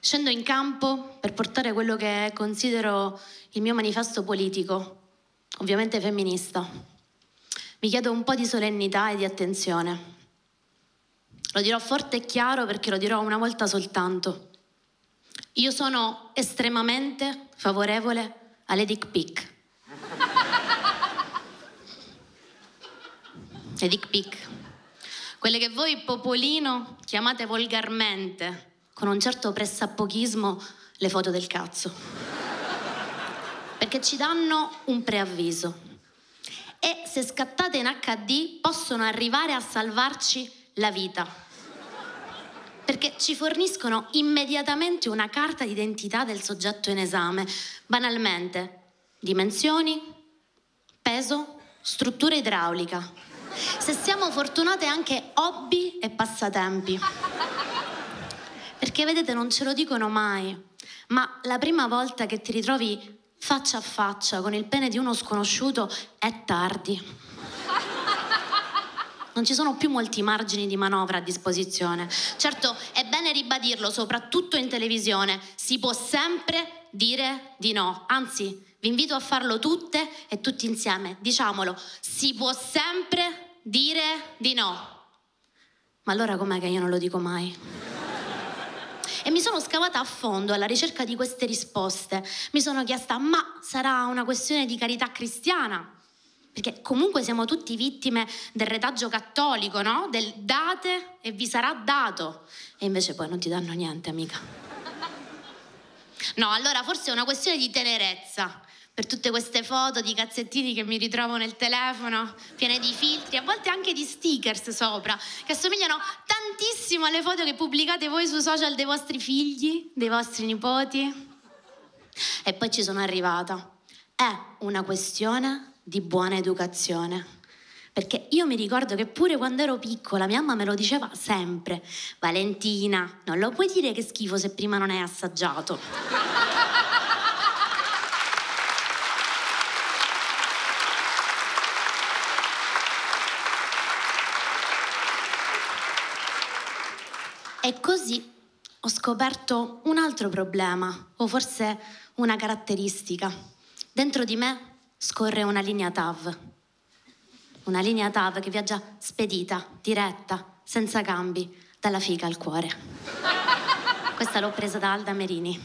Scendo in campo per portare quello che considero il mio manifesto politico, ovviamente femminista. Mi chiedo un po' di solennità e di attenzione. Lo dirò forte e chiaro perché lo dirò una volta soltanto. Io sono estremamente favorevole alle dick pic. Le dick pic. Quelle che voi, popolino, chiamate volgarmente, con un certo pressappochismo, le foto del cazzo. Perché ci danno un preavviso. E se scattate in HD possono arrivare a salvarci la vita. Perché ci forniscono immediatamente una carta d'identità del soggetto in esame. Banalmente, dimensioni, peso, struttura idraulica. Se siamo fortunate anche hobby e passatempi. Perché vedete, non ce lo dicono mai, ma la prima volta che ti ritrovi faccia a faccia con il pene di uno sconosciuto è tardi. Non ci sono più molti margini di manovra a disposizione. Certo, è bene ribadirlo, soprattutto in televisione. Si può sempre dire di no. Anzi, vi invito a farlo tutte e tutti insieme. Diciamolo, si può sempre dire di no. Ma allora com'è che io non lo dico mai? E mi sono scavata a fondo alla ricerca di queste risposte. Mi sono chiesta, ma sarà una questione di carità cristiana? Perché comunque siamo tutti vittime del retaggio cattolico, no? Del date e vi sarà dato. E invece poi non ti danno niente, amica. No, allora forse è una questione di tenerezza. Per tutte queste foto di cazzettini che mi ritrovo nel telefono, piene di filtri, a volte anche di stickers sopra, che assomigliano tantissimo alle foto che pubblicate voi sui social dei vostri figli, dei vostri nipoti. E poi ci sono arrivata. È una questione di buona educazione. Perché io mi ricordo che pure quando ero piccola mia mamma me lo diceva sempre, Valentina, non lo puoi dire che schifo se prima non hai assaggiato. E così ho scoperto un altro problema, o forse una caratteristica. Dentro di me scorre una linea TAV. Una linea TAV che viaggia spedita, diretta, senza cambi, dalla fica al cuore. Questa l'ho presa da Alda Merini.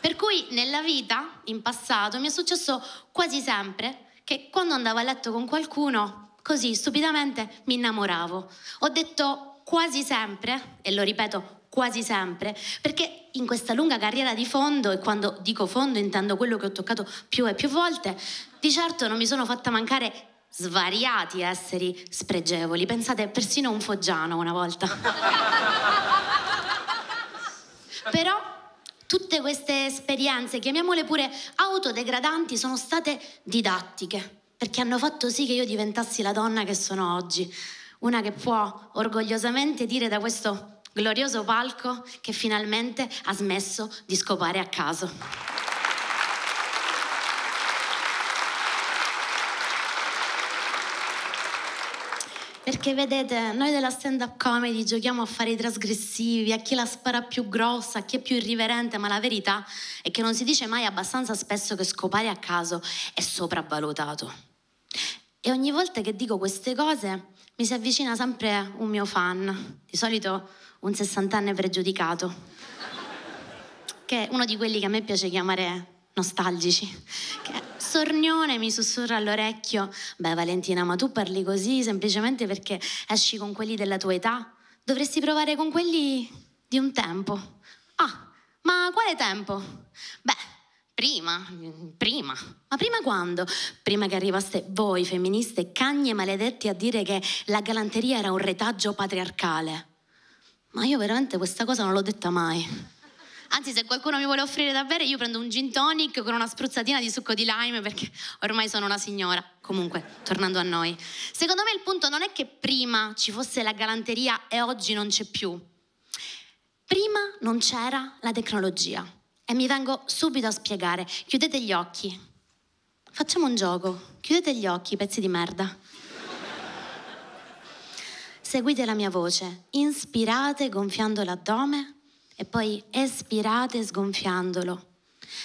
Per cui nella vita, in passato, mi è successo quasi sempre che quando andavo a letto con qualcuno, così stupidamente mi innamoravo. Ho detto quasi sempre, e lo ripeto quasi sempre, perché in questa lunga carriera di fondo, e quando dico fondo intendo quello che ho toccato più e più volte, di certo non mi sono fatta mancare svariati esseri spregevoli. Pensate, persino un foggiano una volta. Però tutte queste esperienze, chiamiamole pure autodegradanti, sono state didattiche, perché hanno fatto sì che io diventassi la donna che sono oggi una che può orgogliosamente dire da questo glorioso palco che finalmente ha smesso di scopare a caso. Perché vedete, noi della stand-up comedy giochiamo a fare i trasgressivi, a chi la spara più grossa, a chi è più irriverente, ma la verità è che non si dice mai abbastanza spesso che scopare a caso è sopravvalutato. E ogni volta che dico queste cose mi si avvicina sempre un mio fan, di solito un sessantenne pregiudicato, che è uno di quelli che a me piace chiamare nostalgici, che sornione mi sussurra all'orecchio, beh Valentina, ma tu parli così semplicemente perché esci con quelli della tua età? Dovresti provare con quelli di un tempo. Ah, ma quale tempo? Beh, Prima, prima. Ma prima quando? Prima che arrivaste voi, femministe, cagne maledetti, a dire che la galanteria era un retaggio patriarcale. Ma io veramente questa cosa non l'ho detta mai. Anzi, se qualcuno mi vuole offrire da bere, io prendo un gin tonic con una spruzzatina di succo di lime perché ormai sono una signora. Comunque, tornando a noi. Secondo me il punto non è che prima ci fosse la galanteria e oggi non c'è più. Prima non c'era la tecnologia. E mi vengo subito a spiegare. Chiudete gli occhi. Facciamo un gioco. Chiudete gli occhi, pezzi di merda. seguite la mia voce, inspirate gonfiando l'addome e poi espirate sgonfiandolo.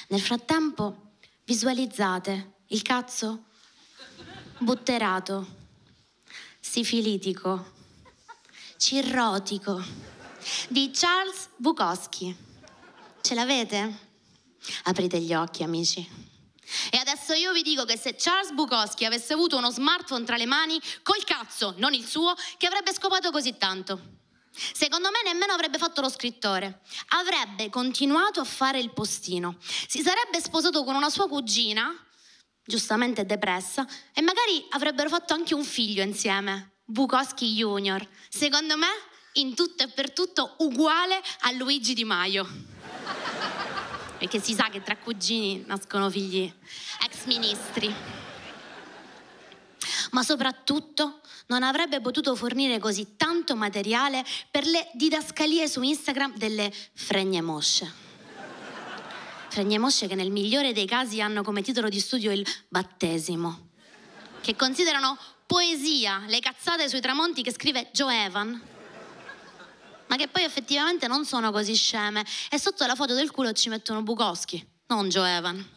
Nel frattempo visualizzate il cazzo butterato, sifilitico, cirrotico di Charles Bukowski. Ce l'avete? Aprite gli occhi, amici. E adesso io vi dico che se Charles Bukowski avesse avuto uno smartphone tra le mani, col cazzo, non il suo, che avrebbe scopato così tanto. Secondo me nemmeno avrebbe fatto lo scrittore, avrebbe continuato a fare il postino, si sarebbe sposato con una sua cugina, giustamente depressa, e magari avrebbero fatto anche un figlio insieme, Bukowski Junior. Secondo me, in tutto e per tutto, uguale a Luigi Di Maio. Perché si sa che tra cugini nascono figli ex ministri. Ma soprattutto non avrebbe potuto fornire così tanto materiale per le didascalie su Instagram delle fregne mosce. Fregne mosce che nel migliore dei casi hanno come titolo di studio il battesimo, che considerano poesia le cazzate sui tramonti che scrive Joe Evan, ma che poi effettivamente non sono così sceme e sotto la foto del culo ci mettono Bukowski, non Joe Evan.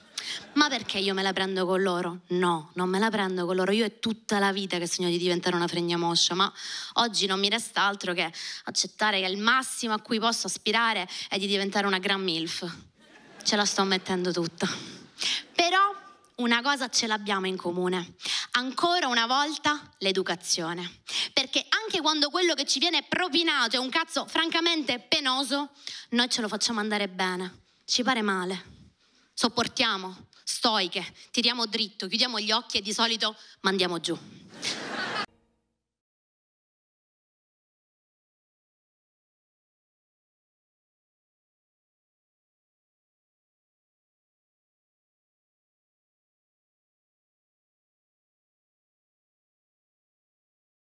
Ma perché io me la prendo con loro? No, non me la prendo con loro. Io è tutta la vita che sogno di diventare una fregna moscia, ma oggi non mi resta altro che accettare che il massimo a cui posso aspirare è di diventare una gran MILF. Ce la sto mettendo tutta. Però una cosa ce l'abbiamo in comune. Ancora una volta l'educazione. Perché anche quando quello che ci viene propinato è un cazzo francamente penoso, noi ce lo facciamo andare bene. Ci pare male sopportiamo, stoiche, tiriamo dritto, chiudiamo gli occhi e di solito mandiamo giù.